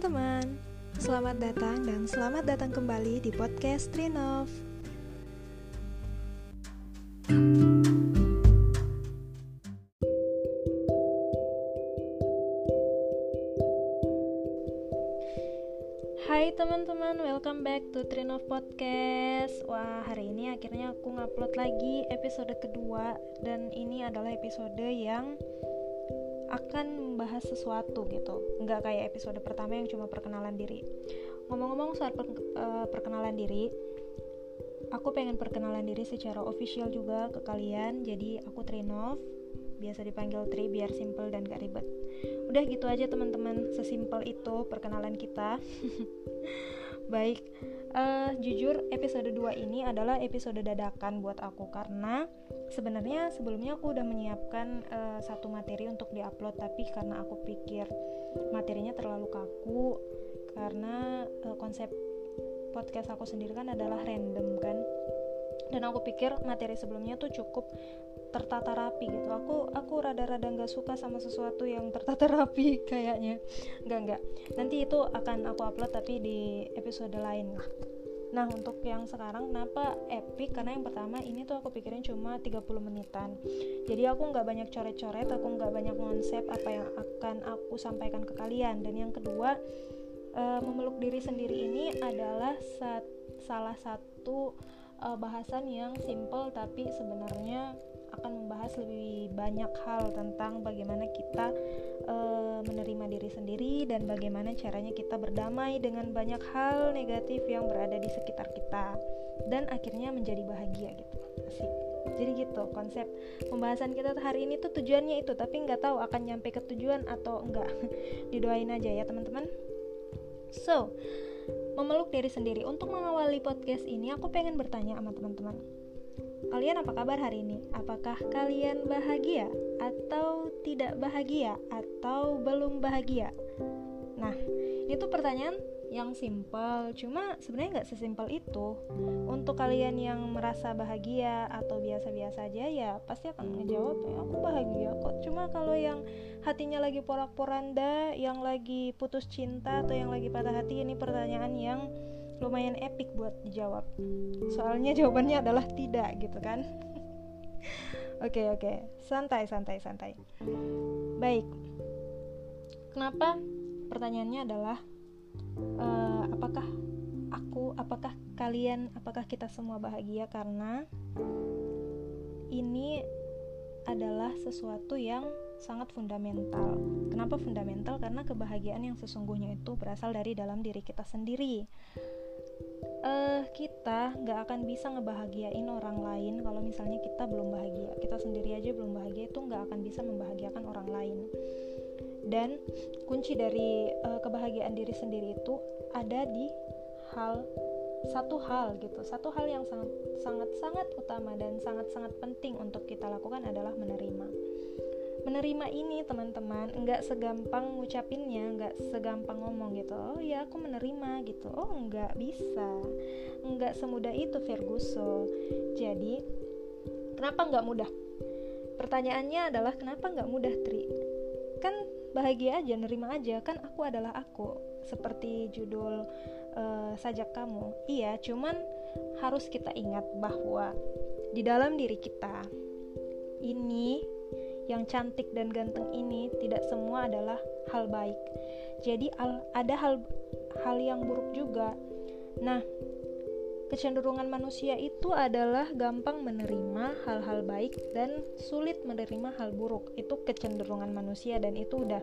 teman-teman, selamat datang dan selamat datang kembali di podcast Trinov. Hai teman-teman, welcome back to Trinov Podcast. Wah, hari ini akhirnya aku ngupload lagi episode kedua dan ini adalah episode yang akan membahas sesuatu gitu. Nggak kayak episode pertama yang cuma perkenalan diri. Ngomong-ngomong soal uh, perkenalan diri aku pengen perkenalan diri secara official juga ke kalian. Jadi aku Trinov biasa dipanggil Tri biar simple dan gak ribet. Udah gitu aja teman-teman. Sesimpel itu perkenalan kita baik uh, jujur episode 2 ini adalah episode dadakan buat aku karena sebenarnya sebelumnya aku udah menyiapkan uh, satu materi untuk diupload tapi karena aku pikir materinya terlalu kaku karena uh, konsep podcast aku sendiri kan adalah random kan. Dan aku pikir materi sebelumnya tuh cukup tertata rapi gitu. Aku aku rada-rada nggak suka sama sesuatu yang tertata rapi kayaknya. Nggak nggak. Nanti itu akan aku upload tapi di episode lain. Lah Nah untuk yang sekarang kenapa epic? Karena yang pertama ini tuh aku pikirin cuma 30 menitan. Jadi aku nggak banyak coret-coret aku nggak banyak konsep apa yang akan aku sampaikan ke kalian. Dan yang kedua uh, memeluk diri sendiri ini adalah sat salah satu uh, bahasan yang simple tapi sebenarnya akan membahas lebih banyak hal tentang bagaimana kita uh, menerima diri sendiri dan bagaimana caranya kita berdamai dengan banyak hal negatif yang berada di sekitar kita dan akhirnya menjadi bahagia gitu. Asik. Jadi gitu konsep pembahasan kita hari ini tuh tujuannya itu tapi nggak tahu akan nyampe ke tujuan atau enggak didoain aja ya teman-teman. So memeluk diri sendiri. Untuk mengawali podcast ini aku pengen bertanya sama teman-teman Kalian apa kabar hari ini? Apakah kalian bahagia atau tidak bahagia atau belum bahagia? Nah, itu pertanyaan yang simpel, cuma sebenarnya nggak sesimpel itu. Untuk kalian yang merasa bahagia atau biasa-biasa aja ya pasti akan ngejawab ya aku bahagia kok. Cuma kalau yang hatinya lagi porak-poranda, yang lagi putus cinta atau yang lagi patah hati ini pertanyaan yang lumayan epic buat dijawab. Soalnya jawabannya adalah tidak gitu kan? Oke oke. Okay, okay. santai santai santai. Baik. Kenapa? Pertanyaannya adalah uh, apakah aku apakah kalian apakah kita semua bahagia? Karena ini adalah sesuatu yang sangat fundamental. Kenapa fundamental? Karena kebahagiaan yang sesungguhnya itu berasal dari dalam diri kita sendiri kita nggak akan bisa ngebahagiain orang lain kalau misalnya kita belum bahagia. Kita sendiri aja belum bahagia itu nggak akan bisa membahagiakan orang lain. Dan kunci dari uh, kebahagiaan diri sendiri itu ada di hal satu hal gitu. Satu hal yang sangat sangat sangat utama dan sangat sangat penting untuk kita lakukan adalah menerima menerima ini teman-teman. Nggak segampang ngucapinnya nggak segampang ngomong gitu. Oh ya aku menerima gitu. Oh nggak bisa. Nggak semudah itu Ferguson. Jadi kenapa nggak mudah? Pertanyaannya adalah kenapa nggak mudah Tri? Kan bahagia aja nerima aja. Kan aku adalah aku seperti judul uh, sajak kamu. Iya cuman harus kita ingat bahwa di dalam diri kita ini yang cantik dan ganteng ini tidak semua adalah hal baik. Jadi al, ada hal hal yang buruk juga. Nah, kecenderungan manusia itu adalah gampang menerima hal-hal baik dan sulit menerima hal buruk. Itu kecenderungan manusia dan itu udah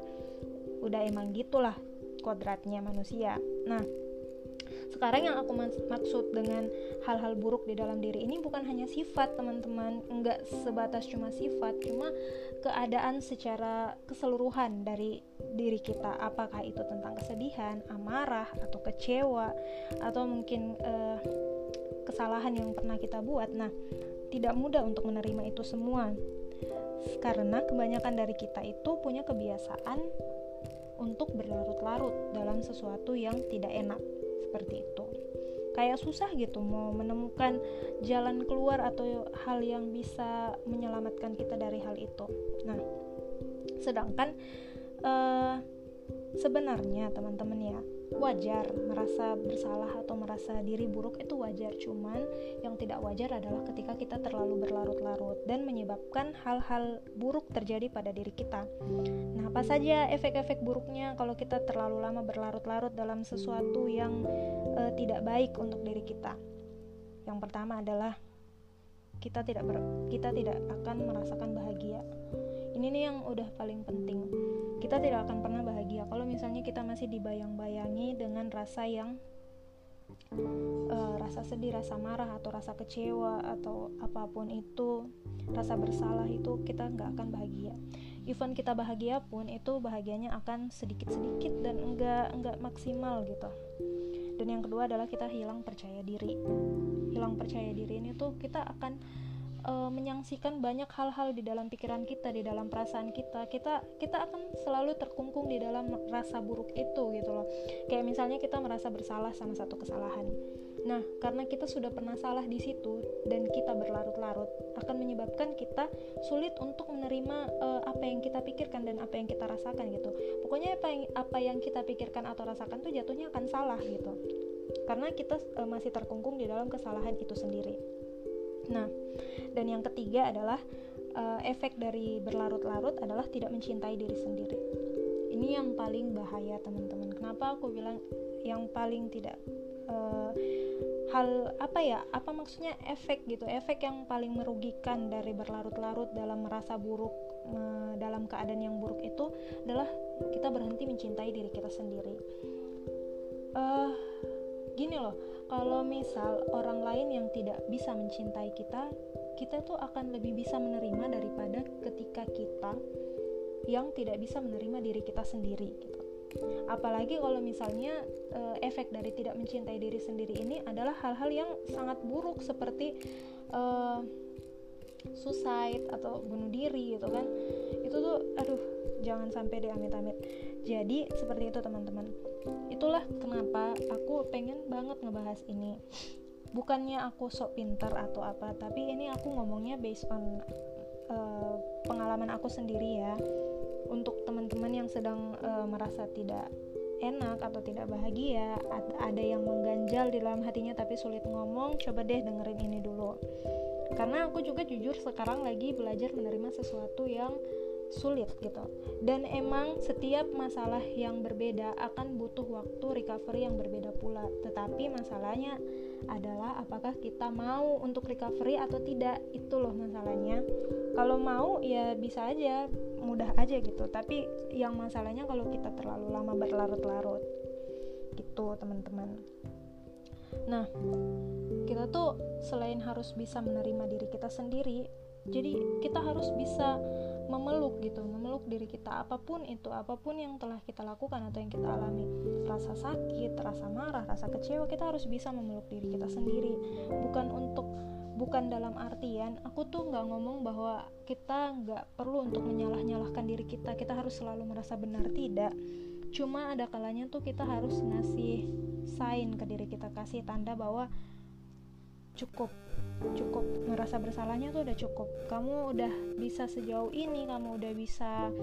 udah emang gitulah kodratnya manusia. Nah, sekarang yang aku maksud dengan hal-hal buruk di dalam diri ini bukan hanya sifat teman-teman. Nggak sebatas cuma sifat cuma keadaan secara keseluruhan dari diri kita. Apakah itu tentang kesedihan amarah atau kecewa atau mungkin uh, kesalahan yang pernah kita buat. Nah tidak mudah untuk menerima itu semua. Karena kebanyakan dari kita itu punya kebiasaan untuk berlarut-larut dalam sesuatu yang tidak enak seperti itu. Kayak susah gitu mau menemukan jalan keluar atau hal yang bisa menyelamatkan kita dari hal itu. Nah sedangkan uh, sebenarnya teman-teman ya wajar merasa bersalah atau merasa diri buruk itu wajar. Cuman yang tidak wajar adalah ketika kita terlalu berlarut-larut dan menyebabkan hal-hal buruk terjadi pada diri kita. Nah apa saja efek-efek buruknya kalau kita terlalu lama berlarut-larut dalam sesuatu yang uh, tidak baik untuk diri kita? Yang pertama adalah kita tidak ber, kita tidak akan merasakan bahagia ini nih yang udah paling penting kita tidak akan pernah bahagia kalau misalnya kita masih dibayang-bayangi dengan rasa yang uh, rasa sedih, rasa marah atau rasa kecewa atau apa pun itu, rasa bersalah itu kita nggak akan bahagia. Even kita bahagia pun itu bahagianya akan sedikit-sedikit dan enggak enggak maksimal gitu. Dan yang kedua adalah kita hilang percaya diri. Hilang percaya diri ini tuh kita akan uh, menyaksikan banyak hal-hal di dalam pikiran kita, di dalam perasaan kita. Kita kita akan selalu terkungkung di dalam rasa buruk itu gitu loh. Kayak misalnya kita merasa bersalah sama satu kesalahan. Nah, karena kita sudah pernah salah di situ dan kita berlarut-larut akan menyebabkan kita sulit untuk menerima uh, apa yang kita pikirkan dan apa yang kita rasakan gitu. Pokoknya apa yang apa yang kita pikirkan atau rasakan tuh jatuhnya akan salah gitu. Karena kita uh, masih terkungkung di dalam kesalahan itu sendiri. Nah, dan yang ketiga adalah uh, efek dari berlarut-larut adalah tidak mencintai diri sendiri. Ini yang paling bahaya, teman-teman. Kenapa aku bilang yang paling tidak uh, hal apa ya? Apa maksudnya efek gitu? Efek yang paling merugikan dari berlarut-larut dalam merasa buruk uh, dalam keadaan yang buruk itu adalah kita berhenti mencintai diri kita sendiri. Uh, gini loh kalau misal orang lain yang tidak bisa mencintai kita kita tuh akan lebih bisa menerima daripada ketika kita yang tidak bisa menerima diri kita sendiri gitu. Apalagi kalau misalnya uh, efek dari tidak mencintai diri sendiri ini adalah hal-hal yang sangat buruk seperti uh, suicide atau bunuh diri gitu kan. Itu tuh aduh jangan sampai deh amit-amit. Jadi seperti itu teman-teman itulah kenapa aku pengen banget ngebahas ini. Bukannya aku sok pinter atau apa tapi ini aku ngomongnya based on uh, pengalaman aku sendiri ya. Untuk teman-teman yang sedang uh, merasa tidak enak atau tidak bahagia ada yang mengganjal di dalam hatinya tapi sulit ngomong coba deh dengerin ini dulu. Karena aku juga jujur sekarang lagi belajar menerima sesuatu yang sulit gitu. Dan emang setiap masalah yang berbeda akan butuh waktu recovery yang berbeda pula. Tetapi masalahnya adalah apakah kita mau untuk recovery atau tidak. Itu loh masalahnya. Kalau mau ya bisa aja mudah aja gitu. Tapi yang masalahnya kalau kita terlalu lama berlarut-larut gitu teman-teman. Nah kita tuh selain harus bisa menerima diri kita sendiri jadi kita harus bisa memeluk gitu memeluk diri kita. Apa pun itu apa pun yang telah kita lakukan atau yang kita alami. Rasa sakit rasa marah rasa kecewa kita harus bisa memeluk diri kita sendiri. Bukan untuk bukan dalam artian aku tuh nggak ngomong bahwa kita nggak perlu untuk menyalah nyalahkan diri kita. Kita harus selalu merasa benar. Tidak. Cuma ada kalanya tuh kita harus ngasih sign ke diri kita kasih tanda bahwa cukup cukup merasa bersalahnya tuh udah cukup. Kamu udah bisa sejauh ini kamu udah bisa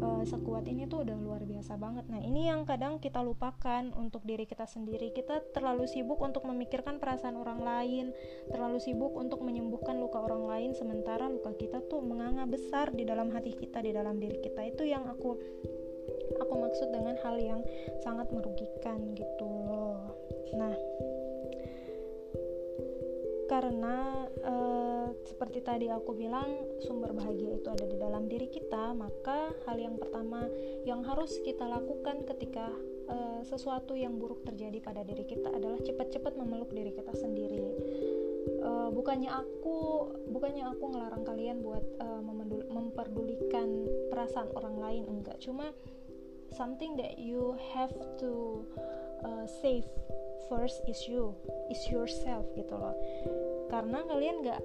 uh, sekuat ini tuh udah luar biasa banget. Nah ini yang kadang kita lupakan untuk diri kita sendiri. Kita terlalu sibuk untuk memikirkan perasaan orang lain terlalu sibuk untuk menyembuhkan luka orang lain sementara luka kita tuh menganga besar di dalam hati kita di dalam diri kita. Itu yang aku aku maksud dengan hal yang sangat merugikan gitu loh. Nah karena uh, seperti tadi aku bilang sumber bahagia itu ada di dalam diri kita maka hal yang pertama yang harus kita lakukan ketika uh, sesuatu yang buruk terjadi pada diri kita adalah cepat-cepat memeluk diri kita sendiri. Uh, bukannya aku bukannya aku ngelarang kalian buat memperdulikan perasaan orang lain enggak. Cuma something that you have to uh, save first is you is yourself gitu loh. Karena kalian nggak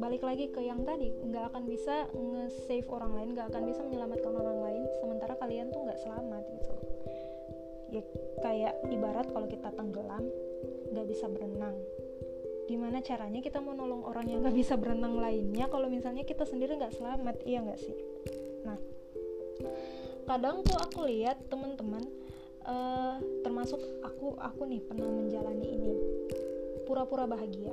balik lagi ke yang tadi nggak akan bisa nge-save orang lain nggak akan bisa menyelamatkan orang lain sementara kalian tuh nggak selamat gitu ya kayak ibarat kalau kita tenggelam nggak bisa berenang. Gimana caranya kita mau nolong orang yang nggak bisa berenang lainnya kalau misalnya kita sendiri nggak selamat? Iya nggak sih? Nah kadang tuh aku lihat teman-teman uh, termasuk aku aku nih pernah menjalani ini. Pura-pura bahagia.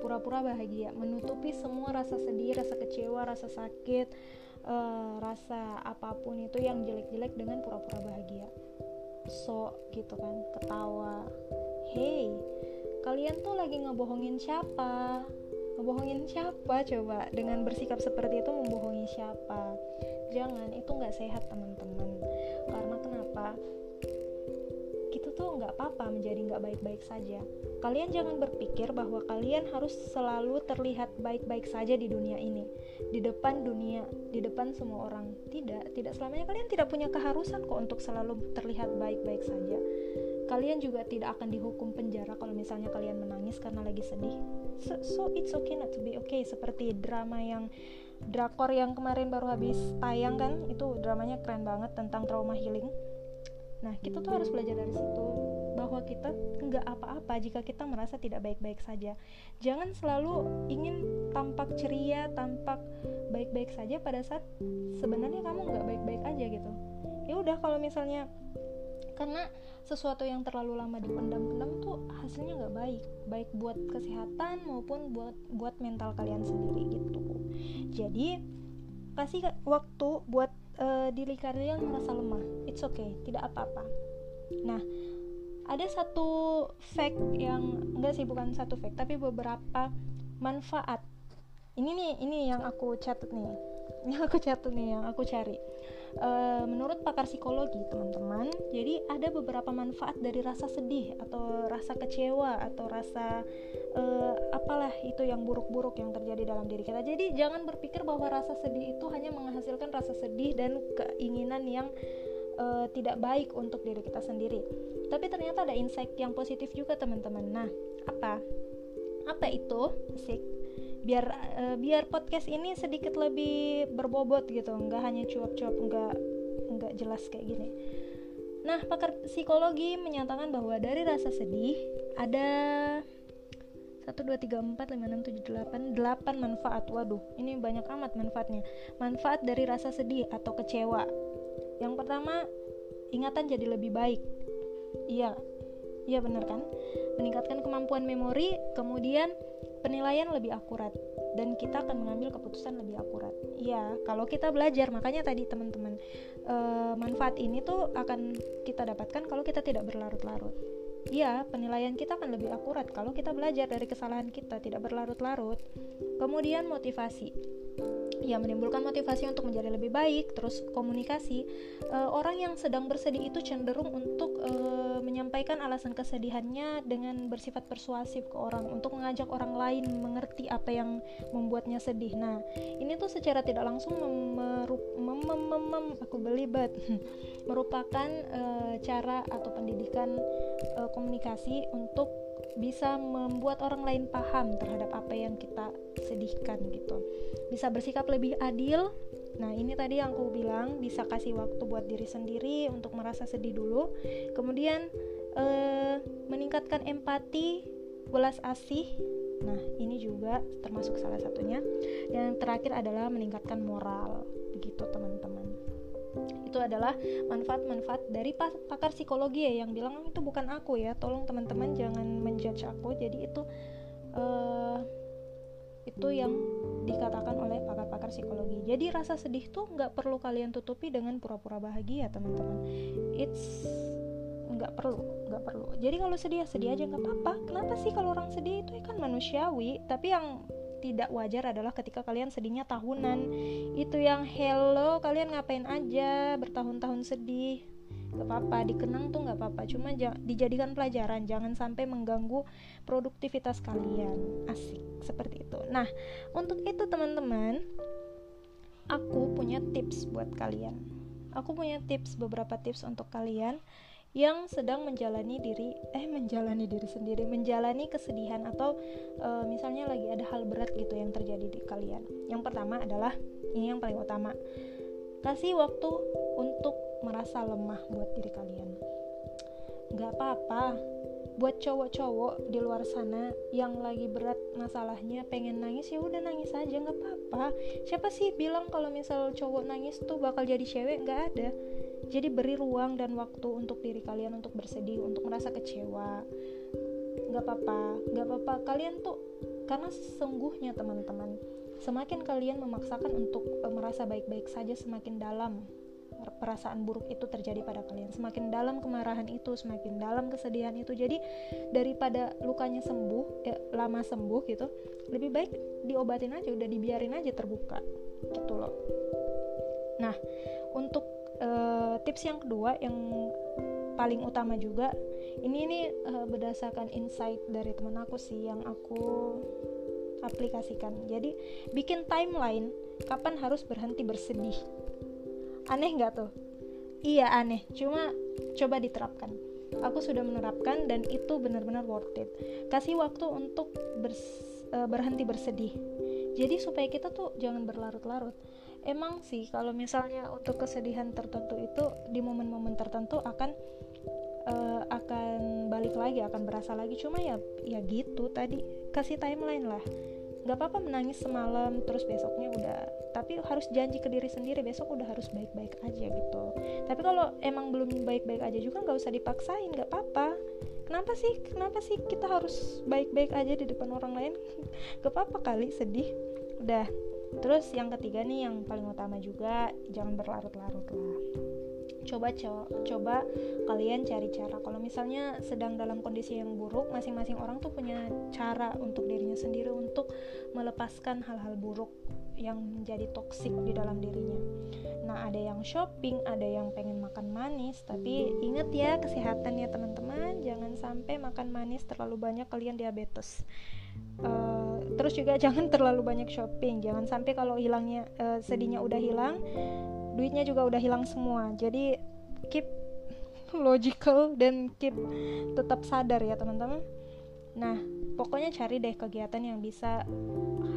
Pura-pura bahagia menutupi semua rasa sedih rasa kecewa rasa sakit uh, rasa apa pun itu yang jelek-jelek dengan pura-pura bahagia. So gitu kan ketawa. Hey kalian tuh lagi ngebohongin siapa? Ngebohongin siapa coba? Dengan bersikap seperti itu membohongi siapa jangan itu nggak sehat teman-teman. Karena kenapa? Kita tuh nggak apa-apa menjadi nggak baik-baik saja. Kalian jangan berpikir bahwa kalian harus selalu terlihat baik-baik saja di dunia ini. Di depan dunia di depan semua orang. Tidak tidak selamanya kalian tidak punya keharusan kok untuk selalu terlihat baik-baik saja. Kalian juga tidak akan dihukum penjara kalau misalnya kalian menangis karena lagi sedih. So, so it's okay not to be okay. Seperti drama yang drakor yang kemarin baru habis tayang kan itu dramanya keren banget tentang trauma healing. Nah kita tuh harus belajar dari situ bahwa kita nggak apa-apa jika kita merasa tidak baik-baik saja. Jangan selalu ingin tampak ceria tampak baik-baik saja pada saat sebenarnya kamu nggak baik-baik aja gitu. Ya udah kalau misalnya karena sesuatu yang terlalu lama dipendam-pendam tuh hasilnya nggak baik. Baik buat kesehatan maupun buat buat mental kalian sendiri gitu. Jadi kasih waktu buat uh, diri kalian merasa lemah. It's okay tidak apa-apa. Nah ada satu fact yang enggak sih bukan satu fact tapi beberapa manfaat. Ini nih ini yang aku catat nih yang aku catat nih yang aku cari. Uh, menurut pakar psikologi teman-teman jadi ada beberapa manfaat dari rasa sedih atau rasa kecewa atau rasa uh, apalah itu yang buruk-buruk yang terjadi dalam diri kita. Jadi jangan berpikir bahwa rasa sedih itu hanya menghasilkan rasa sedih dan keinginan yang uh, tidak baik untuk diri kita sendiri. Tapi ternyata ada insight yang positif juga teman-teman. Nah apa? Apa itu? Sih biar uh, biar podcast ini sedikit lebih berbobot gitu. Nggak hanya cuap-cuap nggak nggak jelas kayak gini. Nah pakar psikologi menyatakan bahwa dari rasa sedih ada 1, 2, 3, 4, 5, 6, 7, 8 8 manfaat. Waduh ini banyak amat manfaatnya. Manfaat dari rasa sedih atau kecewa. Yang pertama Ingatan jadi lebih baik. Iya Iya benar kan? Meningkatkan kemampuan memori Kemudian penilaian lebih akurat dan kita akan mengambil keputusan lebih akurat. Iya, kalau kita belajar, makanya tadi teman-teman e, manfaat ini tuh akan kita dapatkan kalau kita tidak berlarut-larut. Iya, penilaian kita akan lebih akurat kalau kita belajar dari kesalahan kita, tidak berlarut-larut. Kemudian motivasi ya menimbulkan motivasi untuk menjadi lebih baik terus komunikasi uh, orang yang sedang bersedih itu cenderung untuk uh, menyampaikan alasan kesedihannya dengan bersifat persuasif ke orang untuk mengajak orang lain mengerti apa yang membuatnya sedih. Nah ini tuh secara tidak langsung memerup, mem, aku belibet. Merupakan uh, cara atau pendidikan uh, komunikasi untuk bisa membuat orang lain paham terhadap apa yang kita sedihkan gitu. Bisa bersikap lebih adil nah ini tadi yang aku bilang bisa kasih waktu buat diri sendiri untuk merasa sedih dulu. Kemudian eh, meningkatkan empati belas asih. Nah ini juga termasuk salah satunya. Yang terakhir adalah meningkatkan moral. Begitu teman-teman. Itu adalah manfaat-manfaat dari pakar psikologi ya yang bilang itu bukan aku ya. Tolong teman-teman jangan menjudge aku. Jadi itu uh, itu yang dikatakan oleh pakar-pakar psikologi. Jadi rasa sedih tuh nggak perlu kalian tutupi dengan pura-pura bahagia teman-teman. It's nggak perlu nggak perlu. Jadi kalau sedih ya sedih aja nggak apa-apa. Kenapa sih kalau orang sedih itu kan manusiawi tapi yang tidak wajar adalah ketika kalian sedihnya tahunan. Itu yang hello kalian ngapain aja? Bertahun-tahun sedih gak apa-apa dikenang tuh gak apa-apa. Cuma dijadikan pelajaran jangan sampai mengganggu produktivitas kalian. Asik seperti itu. Nah untuk itu teman-teman aku punya tips buat kalian. Aku punya tips beberapa tips untuk kalian yang sedang menjalani diri eh menjalani diri sendiri menjalani kesedihan atau e, misalnya lagi ada hal berat gitu yang terjadi di kalian. Yang pertama adalah ini yang paling utama kasih waktu untuk merasa lemah buat diri kalian. Nggak apa-apa. Buat cowok-cowok di luar sana yang lagi berat masalahnya pengen nangis ya udah nangis aja nggak apa-apa. Siapa sih bilang kalau misal cowok nangis tuh bakal jadi cewek? Nggak ada. Jadi beri ruang dan waktu untuk diri kalian untuk bersedih untuk merasa kecewa. Nggak apa-apa. Nggak apa-apa. Kalian tuh karena sesungguhnya teman-teman semakin kalian memaksakan untuk uh, merasa baik-baik saja semakin dalam perasaan buruk itu terjadi pada kalian. Semakin dalam kemarahan itu semakin dalam kesedihan itu. Jadi daripada lukanya sembuh eh, lama sembuh gitu lebih baik diobatin aja udah dibiarin aja terbuka gitu loh. Nah untuk uh, tips yang kedua yang paling utama juga ini ini uh, berdasarkan insight dari temen aku sih yang aku aplikasikan. Jadi bikin timeline kapan harus berhenti bersedih aneh nggak tuh? Iya aneh. Cuma coba diterapkan. Aku sudah menerapkan dan itu benar-benar worth it. Kasih waktu untuk bers, uh, berhenti bersedih. Jadi supaya kita tuh jangan berlarut-larut. Emang sih kalau misalnya untuk kesedihan tertentu itu di momen-momen tertentu akan uh, akan balik lagi akan berasa lagi. Cuma ya ya gitu tadi. Kasih timeline lah nggak apa-apa menangis semalam terus besoknya udah. Tapi harus janji ke diri sendiri besok udah harus baik-baik aja gitu. Tapi kalau emang belum baik-baik aja juga nggak usah dipaksain nggak apa-apa. Kenapa sih kenapa sih kita harus baik-baik aja di depan orang lain? Gak apa-apa kali sedih. Udah. Terus yang ketiga nih yang paling utama juga jangan berlarut-larut lah coba co coba kalian cari cara kalau misalnya sedang dalam kondisi yang buruk masing-masing orang tuh punya cara untuk dirinya sendiri untuk melepaskan hal-hal buruk yang menjadi toksik di dalam dirinya. Nah, ada yang shopping, ada yang pengen makan manis, tapi ingat ya kesehatan ya teman-teman, jangan sampai makan manis terlalu banyak kalian diabetes. Uh, terus juga jangan terlalu banyak shopping, jangan sampai kalau hilangnya uh, sedihnya udah hilang, duitnya juga udah hilang semua. Jadi keep logical dan keep tetap sadar ya teman-teman. Nah pokoknya cari deh kegiatan yang bisa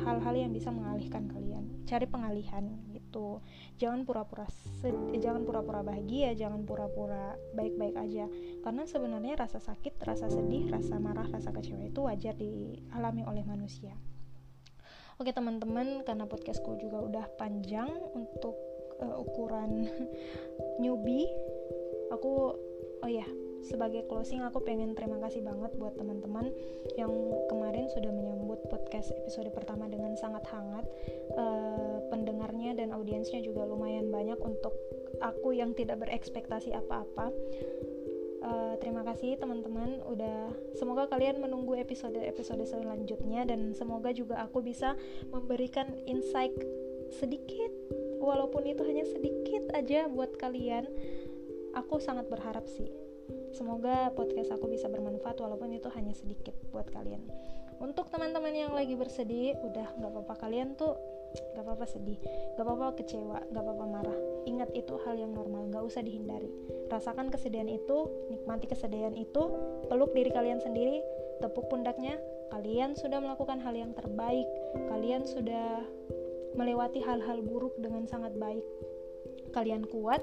hal-hal yang bisa mengalihkan kalian. Cari pengalihan gitu. Jangan pura-pura eh, jangan pura-pura bahagia jangan pura-pura baik-baik aja. Karena sebenarnya rasa sakit rasa sedih rasa marah rasa kecewa itu wajar dialami oleh manusia. Oke teman-teman, karena podcastku juga udah panjang untuk uh, ukuran newbie. Aku oh ya sebagai closing aku pengen terima kasih banget buat teman-teman yang kemarin sudah menyambut podcast episode pertama dengan sangat hangat. Uh, pendengarnya dan audiensnya juga lumayan banyak untuk aku yang tidak berekspektasi apa-apa. Uh, terima kasih teman-teman udah semoga kalian menunggu episode-episode selanjutnya dan semoga juga aku bisa memberikan insight sedikit walaupun itu hanya sedikit aja buat kalian aku sangat berharap sih. Semoga podcast aku bisa bermanfaat walaupun itu hanya sedikit buat kalian. Untuk teman-teman yang lagi bersedih udah nggak apa-apa. Kalian tuh nggak apa-apa sedih nggak apa-apa kecewa nggak apa-apa marah. Ingat itu hal yang normal nggak usah dihindari. Rasakan kesedihan itu nikmati kesedihan itu peluk diri kalian sendiri tepuk pundaknya. Kalian sudah melakukan hal yang terbaik. Kalian sudah melewati hal-hal buruk dengan sangat baik. Kalian kuat,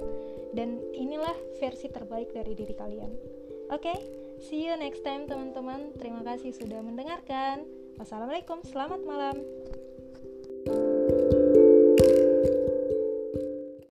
dan inilah versi terbaik dari diri kalian. Oke, okay? see you next time, teman-teman. Terima kasih sudah mendengarkan. Wassalamualaikum, selamat malam.